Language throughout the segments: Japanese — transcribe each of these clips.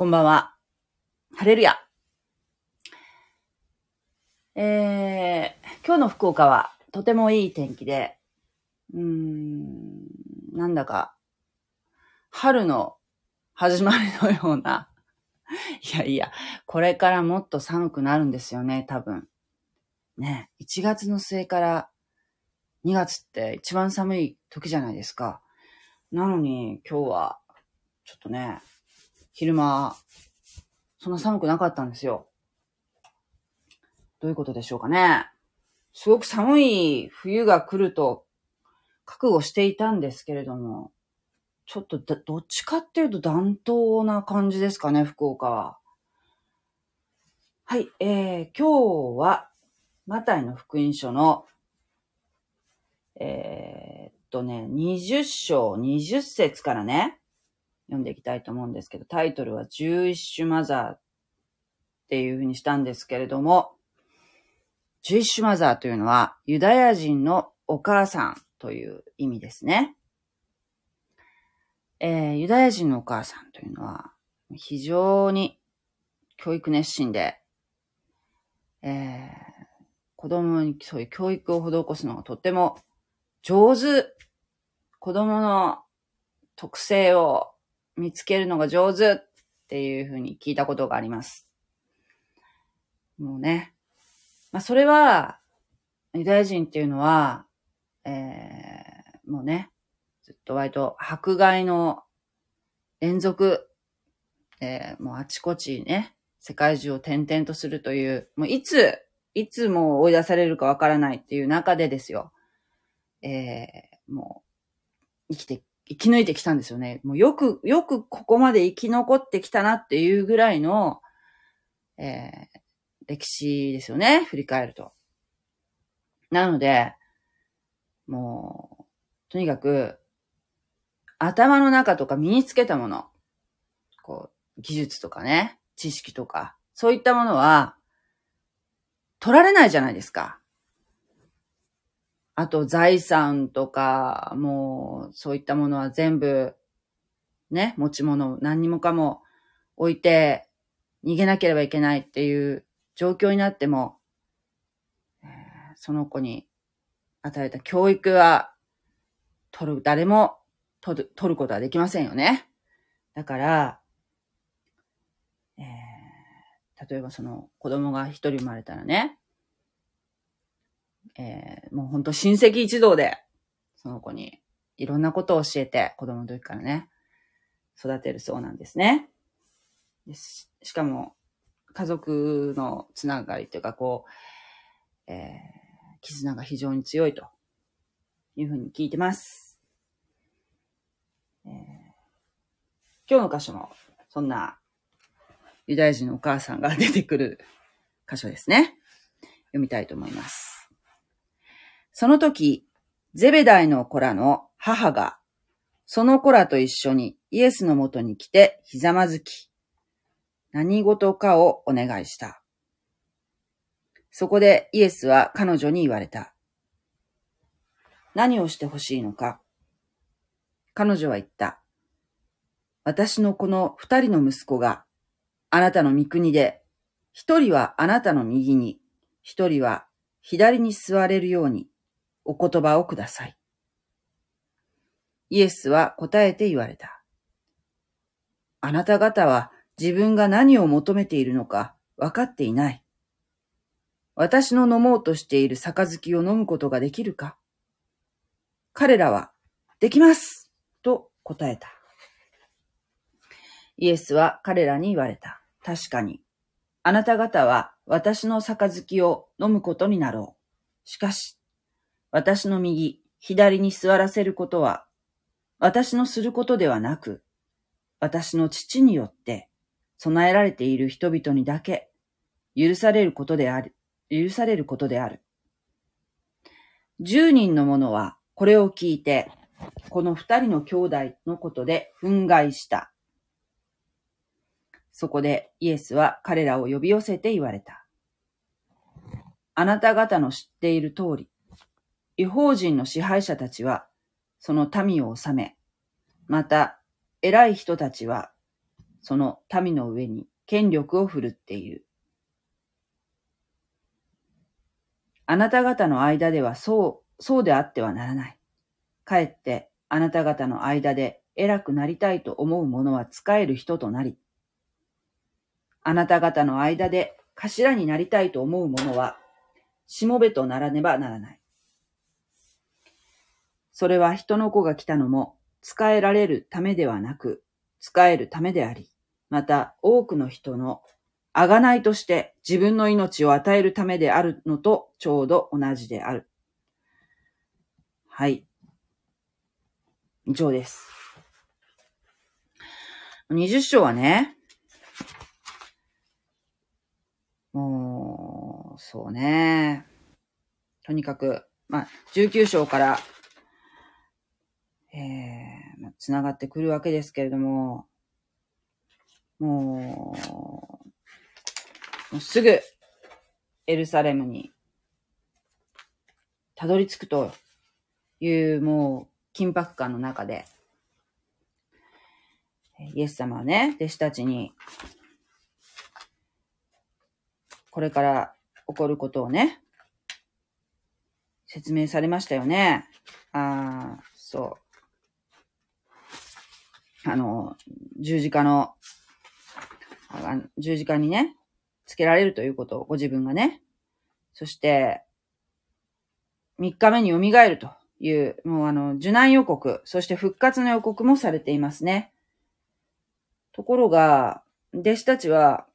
こんばんは。ハレルヤ。えー、今日の福岡はとてもいい天気で、うーん、なんだか、春の始まりのような、いやいや、これからもっと寒くなるんですよね、多分。ね、1月の末から2月って一番寒い時じゃないですか。なのに今日は、ちょっとね、昼間、そんな寒くなかったんですよ。どういうことでしょうかね。すごく寒い冬が来ると覚悟していたんですけれども、ちょっとどっちかっていうと暖冬な感じですかね、福岡は。はい、えー、今日は、マタイの福音書の、えー、っとね、20章20節からね、読んでいきたいと思うんですけど、タイトルはジューイッシュマザーっていうふうにしたんですけれども、ジューイッシュマザーというのはユダヤ人のお母さんという意味ですね。えー、ユダヤ人のお母さんというのは非常に教育熱心で、えー、子供にそういう教育を施すのがとっても上手。子供の特性を見つけるのが上手っていうふうに聞いたことがあります。もうね。まあそれは、ユダヤ人っていうのは、えー、もうね、ずっと割と迫害の連続、えー、もうあちこちね、世界中を転々とするという、もういつ、いつも追い出されるかわからないっていう中でですよ。えー、もう、生きて、生き抜いてきたんですよね。もうよく、よくここまで生き残ってきたなっていうぐらいの、えー、歴史ですよね。振り返ると。なので、もう、とにかく、頭の中とか身につけたもの、こう、技術とかね、知識とか、そういったものは、取られないじゃないですか。あと財産とか、もうそういったものは全部、ね、持ち物何にもかも置いて逃げなければいけないっていう状況になっても、その子に与えた教育は取る、誰も取る、取ることはできませんよね。だから、えー、例えばその子供が一人生まれたらね、えー、もうほんと親戚一同で、その子にいろんなことを教えて、子供の時からね、育てるそうなんですね。ししかも、家族のつながりというか、こう、えー、絆が非常に強いというふうに聞いてます。えー、今日の箇所も、そんなユダヤ人のお母さんが出てくる箇所ですね。読みたいと思います。その時、ゼベダイの子らの母が、その子らと一緒にイエスのもとに来てひざまずき、何事かをお願いした。そこでイエスは彼女に言われた。何をしてほしいのか？彼女は言った。私のこの二人の息子があなたの御国で、一人はあなたの右に、一人は左に座れるように、お言葉をください。イエスは答えて言われた。あなた方は自分が何を求めているのか分かっていない。私の飲もうとしている杯を飲むことができるか彼らは、できますと答えた。イエスは彼らに言われた。確かに。あなた方は私の杯を飲むことになろう。しかし、私の右、左に座らせることは、私のすることではなく、私の父によって備えられている人々にだけ許されることである、許されることである。十人の者はこれを聞いて、この二人の兄弟のことで憤慨した。そこでイエスは彼らを呼び寄せて言われた。あなた方の知っている通り、違法人の支配者たちは、その民を治め、また、偉い人たちは、その民の上に権力を振るっている。あなた方の間ではそう、そうであってはならない。かえってあなた方の間で偉くなりたいと思う者は仕える人となり、あなた方の間で頭になりたいと思う者は、しもべとならねばならない。それは人の子が来たのも、使えられるためではなく、使えるためであり、また多くの人のあがないとして自分の命を与えるためであるのとちょうど同じである。はい。以上です。20章はね、もう、そうね。とにかく、まあ、19章から、ー、まあ、繋がってくるわけですけれども、もう、もうすぐ、エルサレムに、たどり着くという、もう、緊迫感の中で、イエス様はね、弟子たちに、これから起こることをね、説明されましたよね。ああ、そう。あの、十字架の、十字架にね、つけられるということをご自分がね。そして、三日目に蘇るという、もうあの、受難予告、そして復活の予告もされていますね。ところが、弟子たちは、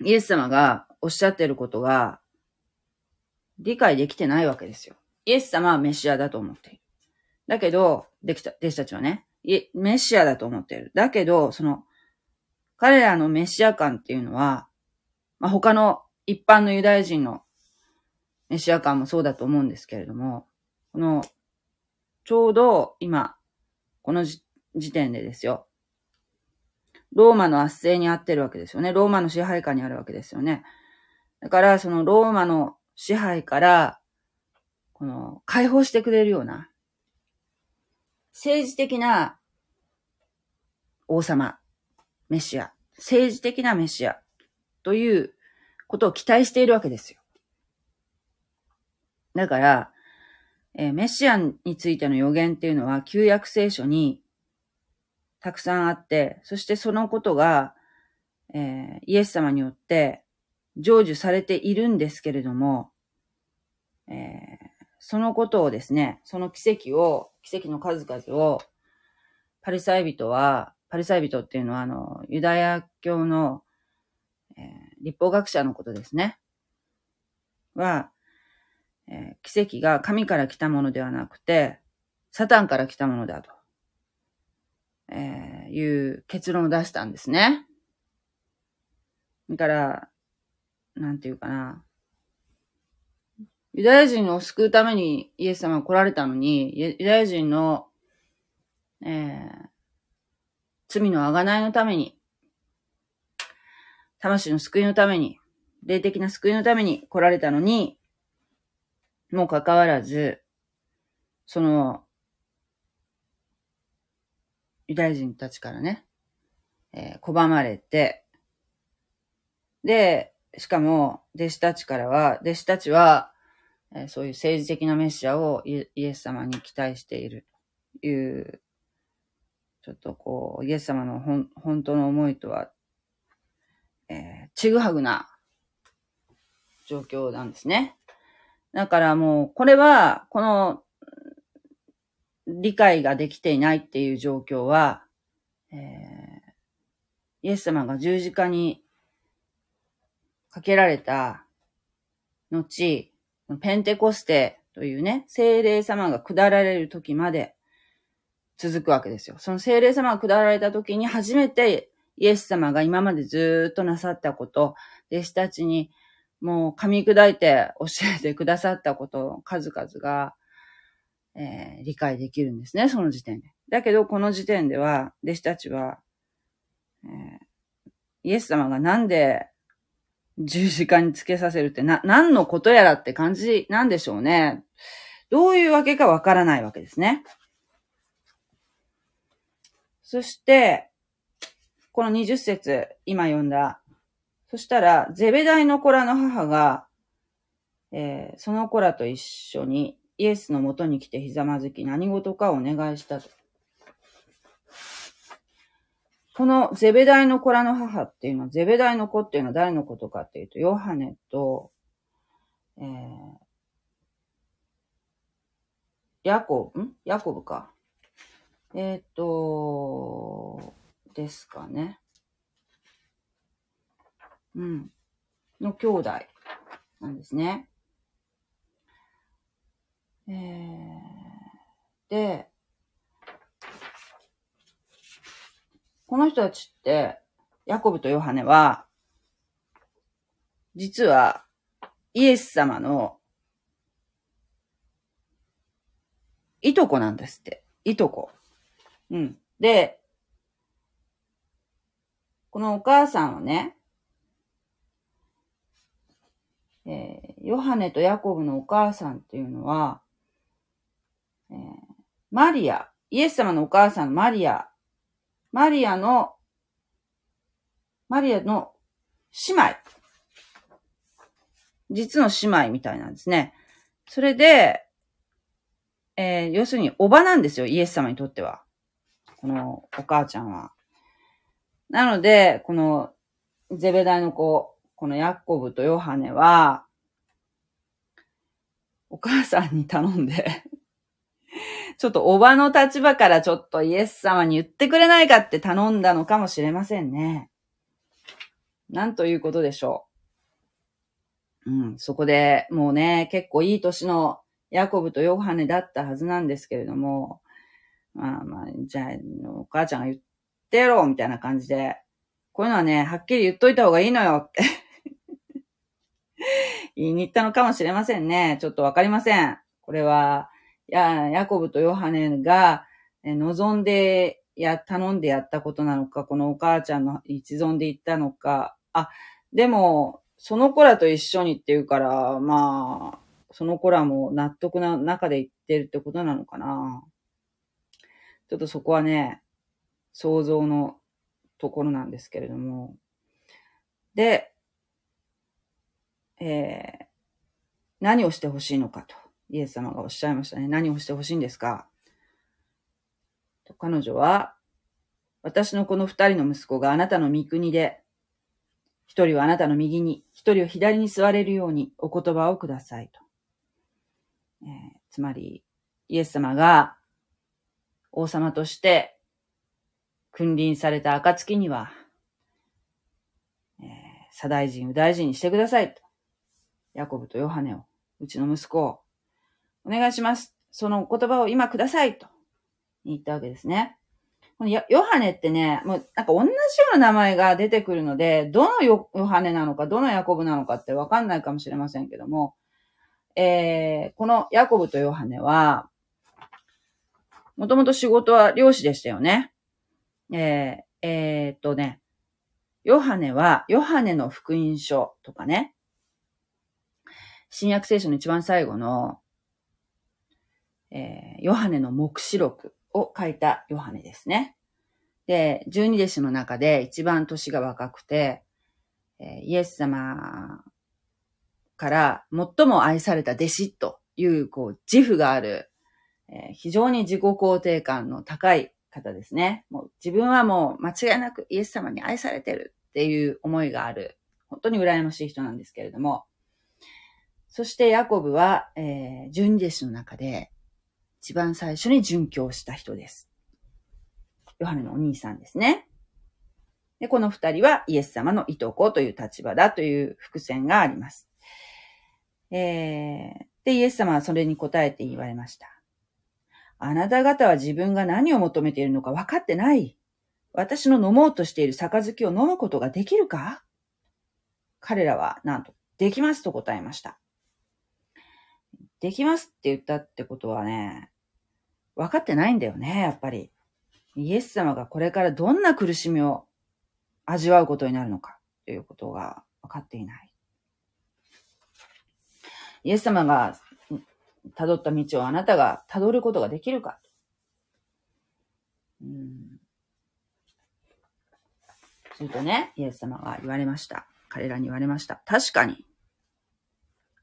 イエス様がおっしゃっていることが、理解できてないわけですよ。イエス様はメシアだと思っている。だけど、できた、弟子たちはね、メシアだと思ってる。だけど、その、彼らのメシア感っていうのは、まあ、他の一般のユダヤ人のメシア感もそうだと思うんですけれども、この、ちょうど今、この時点でですよ。ローマの圧政にあってるわけですよね。ローマの支配下にあるわけですよね。だから、そのローマの支配から、この、解放してくれるような、政治的な王様メシア、政治的なメシアということを期待しているわけですよ。だから、えー、メシアについての予言っていうのは旧約聖書にたくさんあって、そしてそのことが、えー、イエス様によって成就されているんですけれども、えー、そのことをですね、その奇跡を、奇跡の数々を、パリサイ人はパリサイ人っていうのは、あの、ユダヤ教の、えー、立法学者のことですね。は、えー、奇跡が神から来たものではなくて、サタンから来たものだと、えー、いう結論を出したんですね。だから、なんていうかな。ユダヤ人を救うためにイエス様が来られたのに、ユダヤ人の、えー、罪の贖いのために、魂の救いのために、霊的な救いのために来られたのに、もかかわらず、その、ユダヤ人たちからね、えー、拒まれて、で、しかも、弟子たちからは、弟子たちは、えー、そういう政治的なメッシアをイエス様に期待しているというちょっとこう、イエス様の本本当の思いとは、えー、ちぐはぐな状況なんですね。だからもう、これは、この、理解ができていないっていう状況は、えー、イエス様が十字架にかけられた後、ペンテコステというね、精霊様が下られる時まで、続くわけですよ。その精霊様が下られた時に初めてイエス様が今までずっとなさったこと、弟子たちにもう噛み砕いて教えてくださったこと数々が、えー、理解できるんですね、その時点で。だけど、この時点では、弟子たちは、えー、イエス様がなんで十字架につけさせるってな、何のことやらって感じなんでしょうね。どういうわけかわからないわけですね。そして、この20節、今読んだ。そしたら、ゼベダイの子らの母が、えー、その子らと一緒にイエスのもとに来てひざまずき何事かお願いしたと。このゼベダイの子らの母っていうのは、ゼベダイの子っていうのは誰のことかっていうと、ヨハネと、えー、ヤコブ、ん？ヤコブか。えっ、ー、と、ですかね。うん。の兄弟なんですね。えー、で、この人たちって、ヤコブとヨハネは、実は、イエス様の、いとこなんですって。いとこ。うん。で、このお母さんはね、えー、ヨハネとヤコブのお母さんっていうのは、えー、マリア、イエス様のお母さんマリアマリアの、マリアの姉妹。実の姉妹みたいなんですね。それで、えー、要するに、おばなんですよ、イエス様にとっては。このお母ちゃんは。なので、このゼベダイの子、このヤッコブとヨハネは、お母さんに頼んで ちょっとおばの立場からちょっとイエス様に言ってくれないかって頼んだのかもしれませんね。なんということでしょう。うん、そこでもうね、結構いい年のヤコブとヨハネだったはずなんですけれども、まあまあ、じゃあ、お母ちゃんが言ってやろうみたいな感じで、こういうのはね、はっきり言っといた方がいいのよって 言いに行ったのかもしれませんね。ちょっとわかりません。これは、や、ヤコブとヨハネがえ望んでや、頼んでやったことなのか、このお母ちゃんの一存で言ったのか、あ、でも、その子らと一緒にっていうから、まあ、その子らも納得な中で言ってるってことなのかな。ちょっとそこはね、想像のところなんですけれども。で、えー、何をしてほしいのかと。イエス様がおっしゃいましたね。何をしてほしいんですか？と彼女は、私のこの二人の息子があなたの御国で、一人はあなたの右に、一人は左に座れるようにお言葉をくださいと。えー、つまり、イエス様が王様として君臨された暁には、えー、左大臣、右大臣にしてくださいと。ヤコブとヨハネを、うちの息子を、お願いします。その言葉を今くださいと言ったわけですね。このヨハネってね、もうなんか同じような名前が出てくるので、どのヨハネなのか、どのヤコブなのかってわかんないかもしれませんけども、えー、このヤコブとヨハネは、もともと仕事は漁師でしたよね。えー、えー、っとね、ヨハネは、ヨハネの福音書とかね、新約聖書の一番最後のえー、ヨハネの目視録を書いたヨハネですね。で、十二弟子の中で一番年が若くて、えー、イエス様から最も愛された弟子という、こう、自負がある、えー、非常に自己肯定感の高い方ですね。もう自分はもう間違いなくイエス様に愛されてるっていう思いがある、本当に羨ましい人なんですけれども、そしてヤコブは、えー、十二弟子の中で一番最初に殉教した人です。ヨハネのお兄さんですね。で、この二人はイエス様のいとこという立場だという伏線があります。えー、で、イエス様はそれに答えて言われました。あなた方は自分が何を求めているのか分かってない。私の飲もうとしている杯を飲むことができるか？彼らは、なんと、できますと答えました。できますって言ったってことはね、分かってないんだよね、やっぱり。イエス様がこれからどんな苦しみを味わうことになるのか？ということが分かっていない。イエス様が辿った道をあなたが辿ることができるか。うんするとね、イエス様が言われました。彼らに言われました。確かに、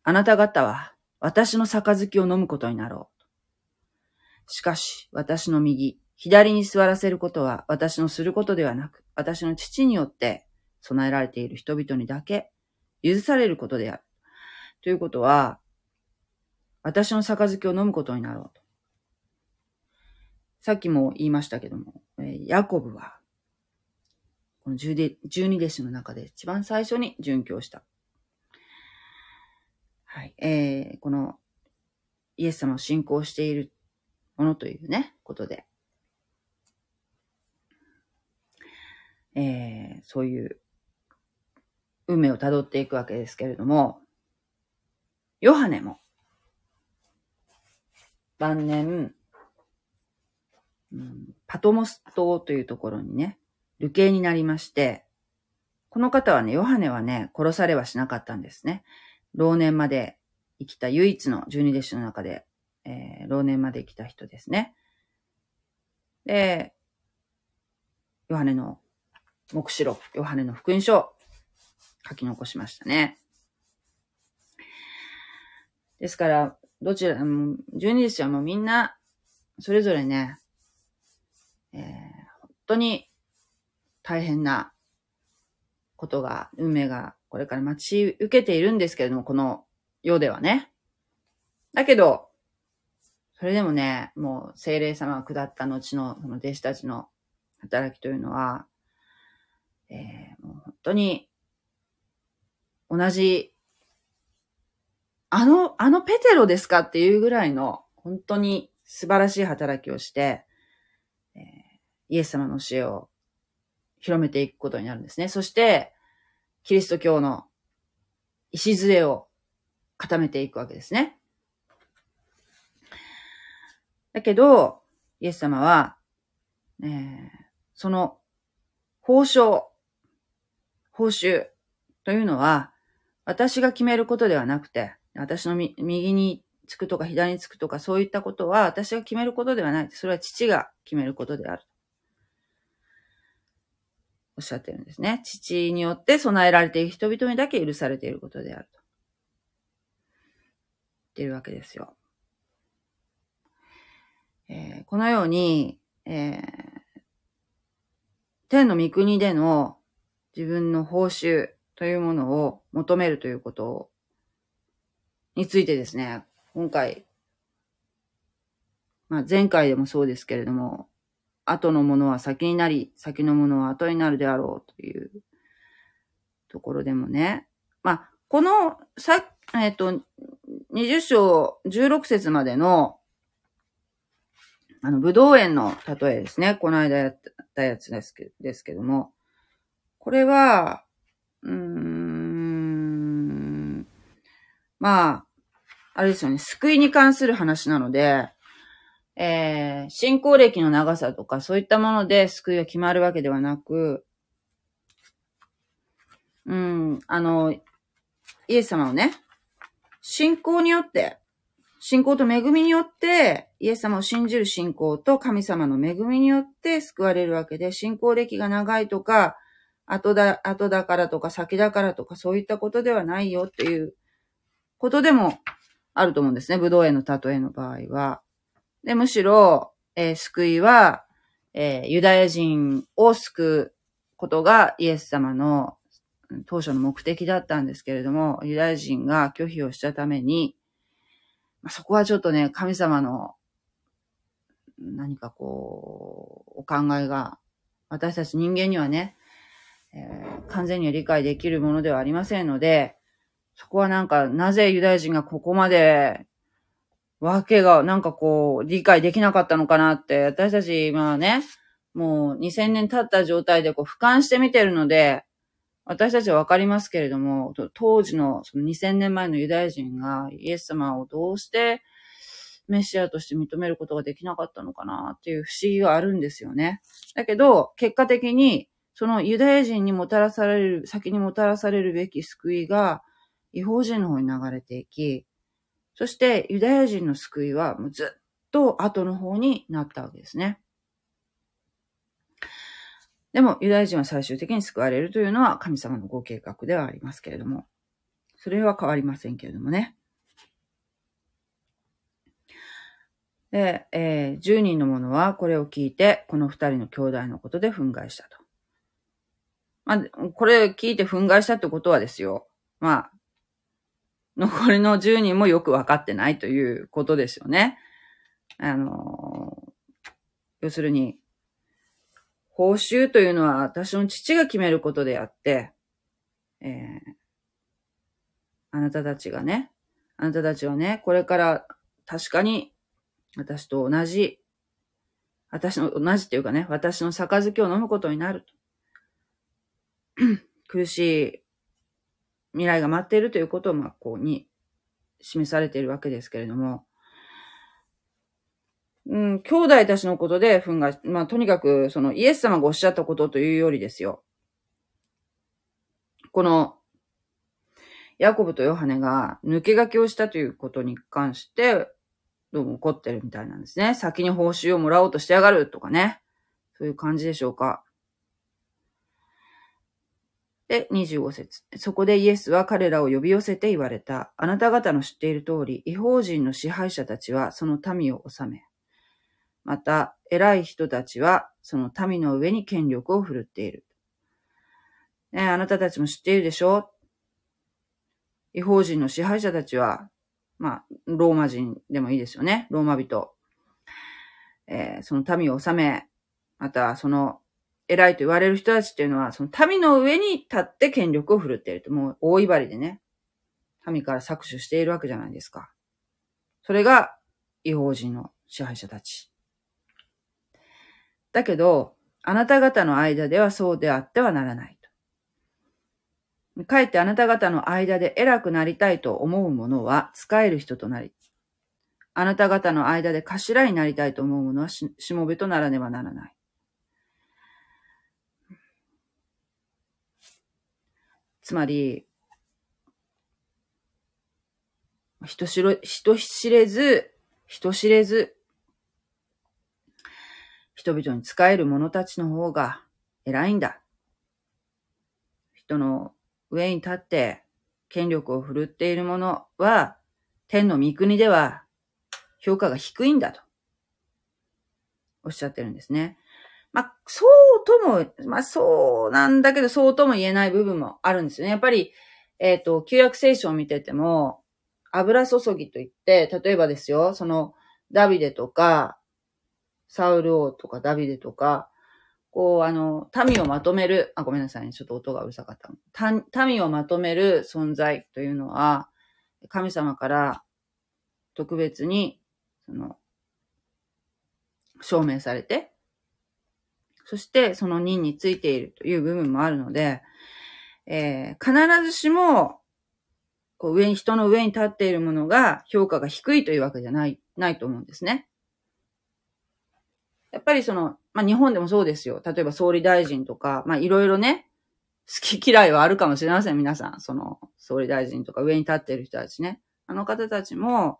あなた方は私の杯を飲むことになろう。しかし、私の右、左に座らせることは私のすることではなく、私の父によって備えられている人々にだけ許されることである。ということは、私の杯を飲むことになろうと。さっきも言いましたけども、ヤコブは、この十二弟子の中で一番最初に殉教した。はい。えー、このイエス様を信仰しているものというね、ことで、えー、そういう運命をたどっていくわけですけれども、ヨハネも、晩年、うん、パトモス島というところにね、流刑になりまして、この方はね、ヨハネはね、殺されはしなかったんですね。老年まで生きた唯一の十二弟子の中で、えー、老年まで生きた人ですね。で、ヨハネの目視録、ヨハネの福音書、書き残しましたね。ですから、どちら、十二弟子はもうみんな、それぞれね、えー、本当に大変なことが、運命がこれから待ち受けているんですけれども、この世ではね。だけど、それでもね、もう精霊様が下った後のその弟子たちの働きというのは、えー、もう本当に同じ、あの、あのペテロですかっていうぐらいの本当に素晴らしい働きをして、えー、イエス様の教えを広めていくことになるんですね。そして、キリスト教の礎を固めていくわけですね。だけど、イエス様は、えー、その報酬、報酬というのは、私が決めることではなくて、私の右につくとか左につくとかそういったことは私が決めることではない。それは父が決めることである。おっしゃってるんですね。父によって備えられている人々にだけ許されていることであると。言ってるわけですよ。えー、このように、えー、天の御国での自分の報酬というものを求めるということをについてですね、今回、まあ、前回でもそうですけれども、後のものは先になり、先のものは後になるであろうというところでもね。まあ、この、さ、えっ、ー、と、20章16節までの、あの、武道園の例えですね。この間やったやつですけですけども。これは、うーん、まあ、あれですよね。救いに関する話なので、えー、信仰歴の長さとかそういったもので救いが決まるわけではなく、うん、あの、イエス様をね、信仰によって、信仰と恵みによって、イエス様を信じる信仰と神様の恵みによって救われるわけで、信仰歴が長いとか、後だ、後だからとか先だからとかそういったことではないよっていうことでもあると思うんですね。武道園の例えの場合は。で、むしろ、えー、救いは、えー、ユダヤ人を救うことがイエス様の当初の目的だったんですけれども、ユダヤ人が拒否をしたために、まあ、そこはちょっとね、神様の何かこう、お考えが、私たち人間にはね、えー、完全には理解できるものではありませんので、そこはなんか、なぜユダヤ人がここまでわけが、なんかこう、理解できなかったのかなって、私たち、まあね、もう2000年経った状態でこう俯瞰して見てるので、私たちはわかりますけれども、当時のその2000年前のユダヤ人がイエス様をどうしてメシアとして認めることができなかったのかなっていう不思議があるんですよね。だけど、結果的に、そのユダヤ人にもたらされる、先にもたらされるべき救いが、違法人の方に流れていき、そしてユダヤ人の救いはもうずっと後の方になったわけですね。でも、ユダヤ人は最終的に救われるというのは神様のご計画ではありますけれども、それは変わりませんけれどもね。で、えー、10人の者はこれを聞いて、この2人の兄弟のことで憤慨したと。まあ、これ聞いて憤慨したってことはですよ。まあ、残りの10人もよくわかってないということですよね。あの、要するに、報酬というのは私の父が決めることであって、えー、あなたたちがね、あなたたちはね、これから確かに私と同じ、私の同じっていうかね、私の杯を飲むことになると 苦しい未来が待っているということを、まあ、こうに示されているわけですけれども、うん、兄弟たちのことで憤慨、まあ、とにかく、そのイエス様がおっしゃったことというよりですよ。この、ヤコブとヨハネが抜け駆けをしたということに関して、どうも怒ってるみたいなんですね。先に報酬をもらおうとしてやがるとかね。そういう感じでしょうか。で、25節。そこでイエスは彼らを呼び寄せて言われた。あなた方の知っている通り、違法人の支配者たちはその民を治め、また、偉い人たちは、その民の上に権力を振るっている。ねあなたたちも知っているでしょ？違法人の支配者たちは、まあ、ローマ人でもいいですよね。ローマ人。えー、その民を治め、また、その、偉いと言われる人たちっていうのは、その民の上に立って権力を振るっていると。もう、大威張りでね、民から搾取しているわけじゃないですか。それが、違法人の支配者たち。だけど、あなた方の間ではそうであってはならないと。かえってあなた方の間で偉くなりたいと思う者は使える人となり、あなた方の間で頭になりたいと思う者はしもべとならねばならない。つまり、人知れ、人知れず、人知れず、人々に仕える者たちの方が偉いんだ。人の上に立って権力を振るっている者は、天の御国では評価が低いんだと、おっしゃってるんですね。まあ、そうとも、まあそうなんだけど、そうとも言えない部分もあるんですよね。やっぱり、えっ、ー、と、旧約聖書を見てても、油注ぎといって、例えばですよ、その、ダビデとか、サウル王とかダビデとか、こう、あの、民をまとめる、あ、ごめんなさいね。ちょっと音がうるさかった。民をまとめる存在というのは、神様から特別に、その、証明されて、そしてその任についているという部分もあるので、えー、必ずしも、こう上に、人の上に立っているものが評価が低いというわけじゃない、ないと思うんですね。やっぱりその、まあ、日本でもそうですよ。例えば総理大臣とか、ま、いろいろね、好き嫌いはあるかもしれません、皆さん。その、総理大臣とか上に立っている人たちね。あの方たちも、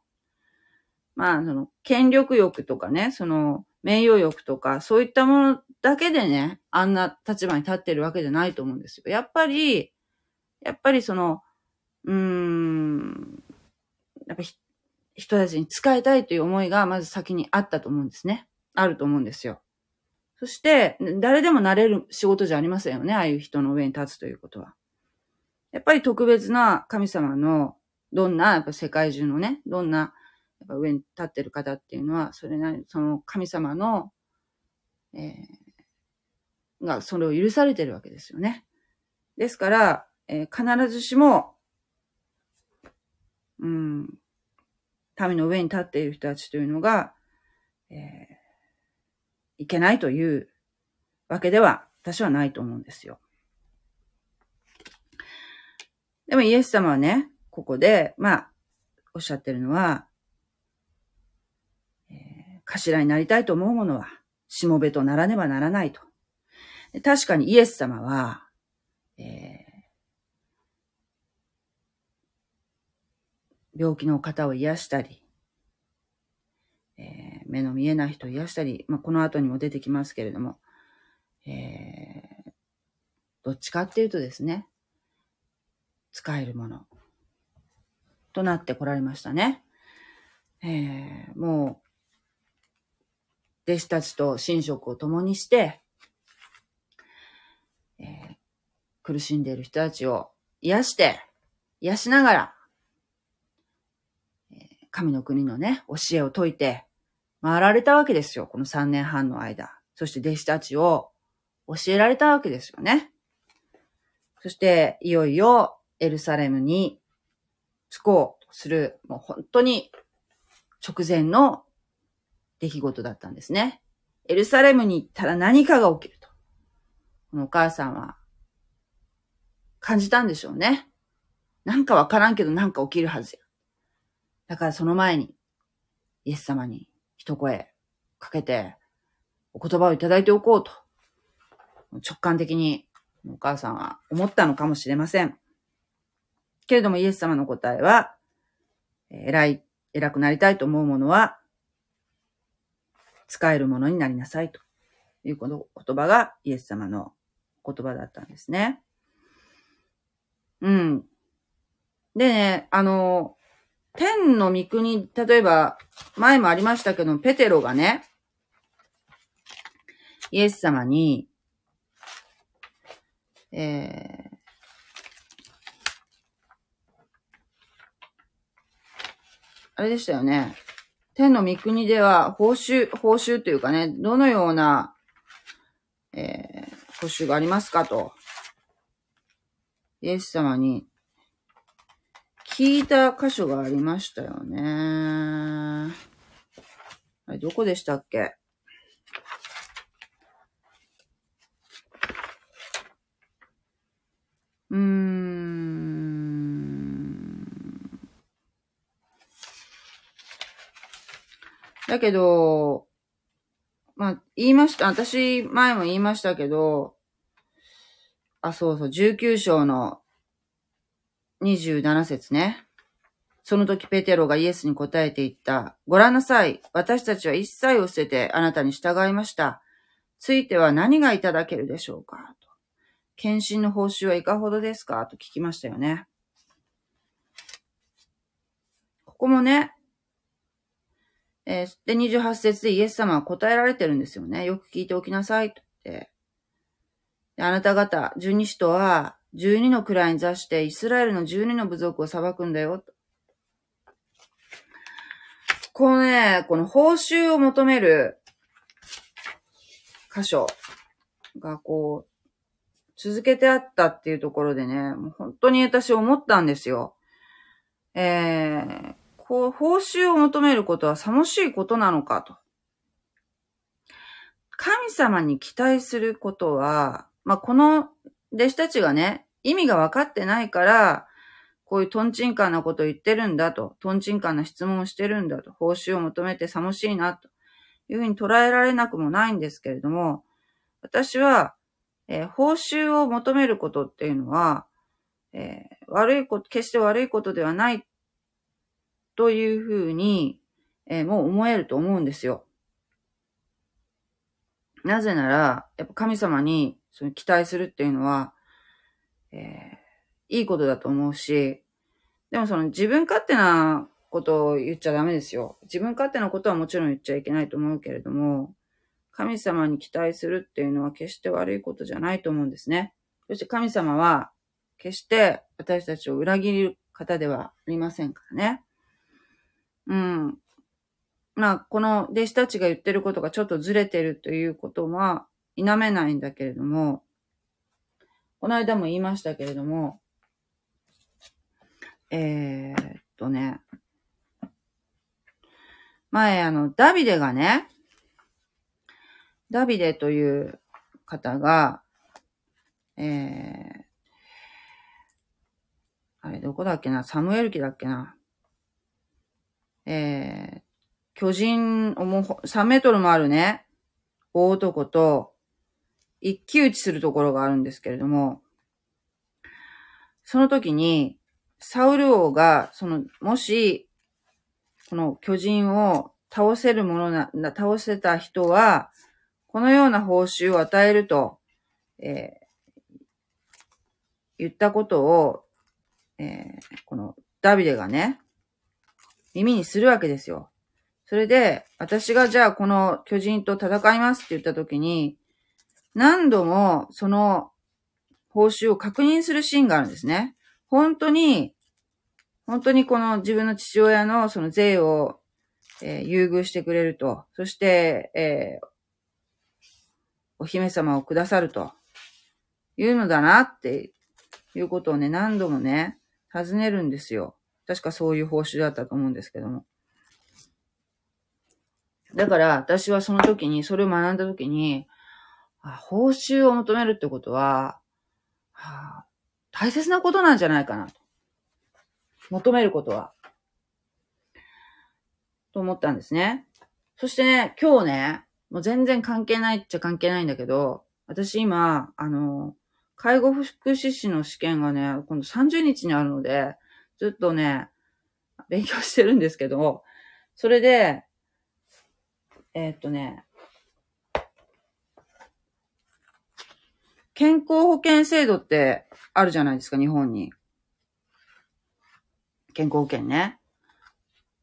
まあ、その、権力欲とかね、その、名誉欲とか、そういったものだけでね、あんな立場に立ってるわけじゃないと思うんですよ。やっぱり、やっぱりその、うーん、やっぱ人たちに使いたいという思いがまず先にあったと思うんですね。あると思うんですよ。そして、誰でもなれる仕事じゃありませんよね。ああいう人の上に立つということは。やっぱり特別な神様の、どんな、やっぱ世界中のね、どんな、やっぱ上に立ってる方っていうのは、それなり、その神様の、えー、が、それを許されてるわけですよね。ですから、えー、必ずしも、うん、民の上に立っている人たちというのが、えーいけないというわけでは私はないと思うんですよ。でもイエス様はね、ここで、まあ、おっしゃってるのは、頭になりたいと思う者は、しもべとならねばならないと。確かにイエス様は、えー、病気の方を癒したり、えー、目の見えない人を癒したり、まあ、この後にも出てきますけれども、えー、どっちかっていうとですね、使えるものとなってこられましたね。えー、もう、弟子たちと寝食を共にして、えー、苦しんでいる人たちを癒して、癒しながら、神の国のね、教えを説いて、回られたわけですよ。この3年半の間。そして弟子たちを教えられたわけですよね。そして、いよいよエルサレムに着こうとする、もう本当に直前の出来事だったんですね。エルサレムに行ったら何かが起きると。このお母さんは感じたんでしょうね。なんかわからんけどなんか起きるはずや。だからその前に、イエス様に一声かけて、お言葉をいただいておこうと、直感的にお母さんは思ったのかもしれません。けれどもイエス様の答えは、偉い、偉くなりたいと思うものは、使えるものになりなさいというこの言葉がイエス様の言葉だったんですね。うん。でね、あの、天の御国、例えば、前もありましたけど、ペテロがね、イエス様に、えー、あれでしたよね。天の御国では報酬、報酬というかね、どのような、えー、報酬がありますかと、イエス様に聞いた箇所がありましたよね。あれ、どこでしたっけ？だけど、まあ、言いました。私、前も言いましたけど、あ、そうそう、19章の27節ね。その時ペテロがイエスに答えて言った。ご覧なさい。私たちは一切を捨ててあなたに従いました。ついては何がいただけるでしょうか？と。献身の報酬はいかほどですか？と聞きましたよね。ここもね、えー、で、28節でイエス様は答えられてるんですよね。よく聞いておきなさいと言って。あなた方、十二使徒は、十二の位に座してイスラエルの十二の部族を裁くんだよ。このね、この報酬を求める箇所がこう、続けてあったっていうところでね、もう本当に私思ったんですよ。えー、こう報酬を求めることは寂しいことなのかと。神様に期待することは、まあ、この弟子たちがね、意味が分かってないから、こういうトンチンカンなことを言ってるんだと、トンチンカンな質問をしてるんだと、報酬を求めて寂しいなと。いうふうに捉えられなくもないんですけれども、私は、えー、報酬を求めることっていうのは、えー、悪いこと、決して悪いことではないというふうに、えー、もう思えると思うんですよ。なぜなら、やっぱ神様にその期待するっていうのは、えー、いいことだと思うし、でもその自分勝手なことを言っちゃダメですよ。自分勝手なことはもちろん言っちゃいけないと思うけれども、神様に期待するっていうのは決して悪いことじゃないと思うんですね。そして神様は決して私たちを裏切る方ではありませんからね。うん。まあ、この弟子たちが言ってることがちょっとずれてるということは否めないんだけれども、この間も言いましたけれども、えー、っとね、前、あの、ダビデがね、ダビデという方が、えー、あれ、どこだっけな、サムエル記だっけな。えー、巨人、もう3メートルもあるね、大男と、一騎打ちするところがあるんですけれども、その時に、サウル王が、その、もし、この巨人を倒せるものな、倒せた人は、このような報酬を与えると、えー、言ったことを、えー、このダビデがね、耳にするわけですよ。それで、私がじゃあこの巨人と戦いますって言った時に、何度もその報酬を確認するシーンがあるんですね。本当に、本当にこの自分の父親のその税を、えー、優遇してくれると。そして、えー、お姫様をくださるというのだなっていうことをね、何度もね、尋ねるんですよ。確かそういう報酬だったと思うんですけども。だから、私はその時に、それを学んだ時に、報酬を求めるってことは、はあ、大切なことなんじゃないかなと。求めることは。と思ったんですね。そしてね、今日ね、もう全然関係ないっちゃ関係ないんだけど、私今、あの、介護福祉士の試験がね、今度30日にあるので、ずっとね、勉強してるんですけど、それで、えー、っとね、健康保険制度ってあるじゃないですか、日本に。健康保険ね。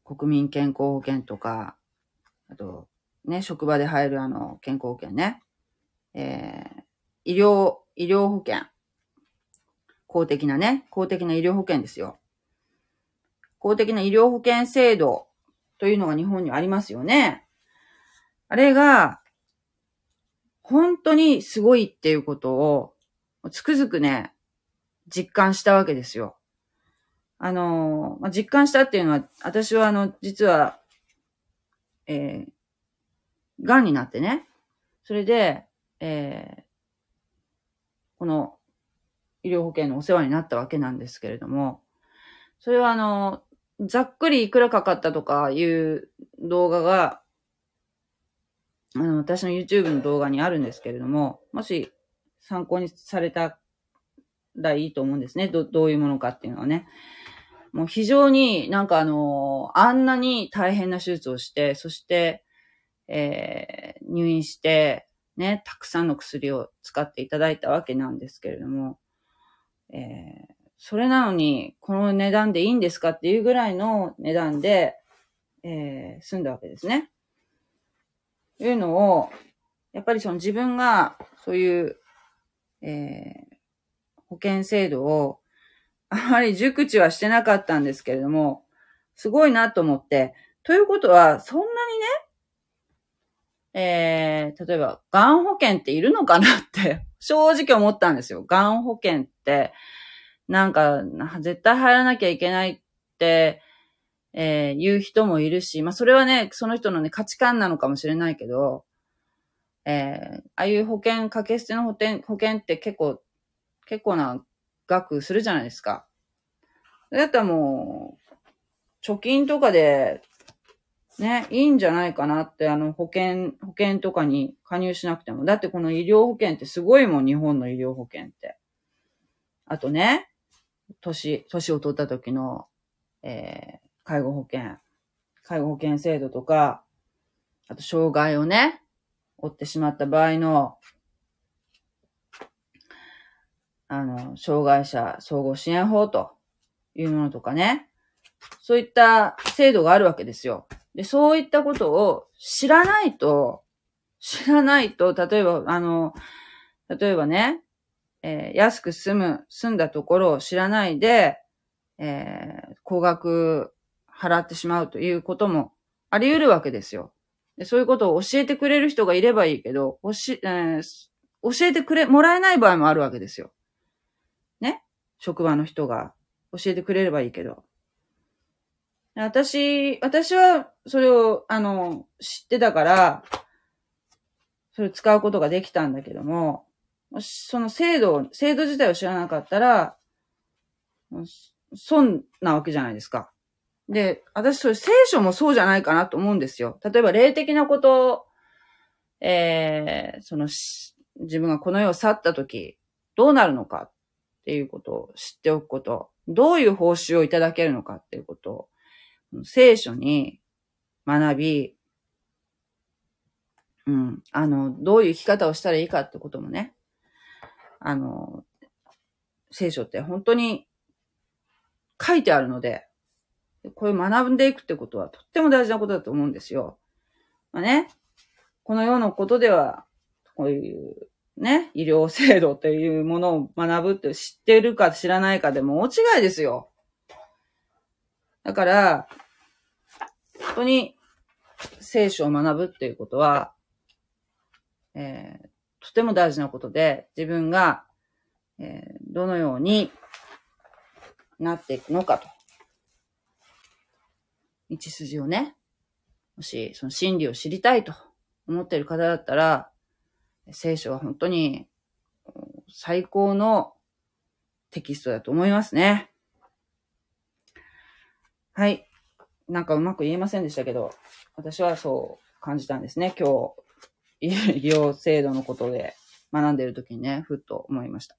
国民健康保険とか、あと、ね、職場で入るあの、健康保険ね。えー、医療、医療保険。公的なね、公的な医療保険ですよ。公的な医療保険制度というのが日本にありますよね。あれが、本当にすごいっていうことを、つくづくね、実感したわけですよ。あの、まあ、実感したっていうのは、私はあの、実は、えー、癌になってね。それで、えー、この医療保険のお世話になったわけなんですけれども、それはあの、ざっくりいくらかかったとかいう動画が、あの、私の YouTube の動画にあるんですけれども、もし参考にされたらいいと思うんですね。ど、どういうものかっていうのはね。もう非常になんかあの、あんなに大変な手術をして、そして、えー、入院して、ね、たくさんの薬を使っていただいたわけなんですけれども、えー、それなのに、この値段でいいんですかっていうぐらいの値段で、えー、済んだわけですね。いうのを、やっぱりその自分が、そういう、えー、保険制度を、あまり熟知はしてなかったんですけれども、すごいなと思って、ということは、そんなにね、えー、例えば、がん保険っているのかなって正直思ったんですよ。がん保険って、なんか、絶対入らなきゃいけないって、えー、言う人もいるし、まあ、それはね、その人のね、価値観なのかもしれないけど、えー、ああいう保険、掛け捨ての保険、保険って結構、結構な額するじゃないですか。だったらもう、貯金とかでね、いいんじゃないかなって、あの、保険、保険とかに加入しなくても。だってこの医療保険ってすごいもん、日本の医療保険って。あとね、年、年を取った時の、えー、介護保険、介護保険制度とか、あと障害をね、負ってしまった場合の、あの、障害者総合支援法というものとかね、そういった制度があるわけですよ。で、そういったことを知らないと、知らないと、例えば、あの、例えばね、えー、安く住む、住んだところを知らないで、えー、高額払ってしまうということもあり得るわけですよ。でそういうことを教えてくれる人がいればいいけど、教え、ー、教えてくれ、もらえない場合もあるわけですよ。ね？職場の人が教えてくれればいいけど。私、私はそれを、あの、知ってたから、それ使うことができたんだけども、その制度、制度自体を知らなかったら、損なわけじゃないですか。で、私それ聖書もそうじゃないかなと思うんですよ。例えば霊的なことを、えー、その、自分がこの世を去った時、どうなるのかっていうことを知っておくこと、どういう報酬をいただけるのかっていうことを、聖書に学び、うん。あの、どういう生き方をしたらいいかってこともね、あの、聖書って本当に書いてあるので、これ学んでいくってことはとっても大事なことだと思うんですよ。まあね、この世のことでは、こういうね、医療制度というものを学ぶって知ってるか知らないかでも大違いですよ。だから、本当に聖書を学ぶっていうことは、えーとても大事なことで、自分が、えーどのようになっていくのかと。道筋をね、もし、その真理を知りたいと思っている方だったら、聖書は本当に最高のテキストだと思いますね。はい。なんかうまく言えませんでしたけど、私はそう感じたんですね。今日、医療制度のことで学んでいるときにね、ふっと思いました。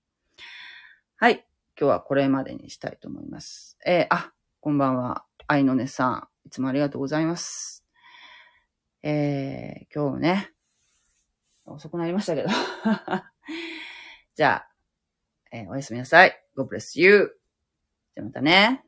はい。今日はこれまでにしたいと思います。えーあ、こんばんは。愛の音さん。いつもありがとうございます。えー、今日ね、遅くなりましたけど。じゃあ、えーおやすみなさい。God bless you. じゃあまたね。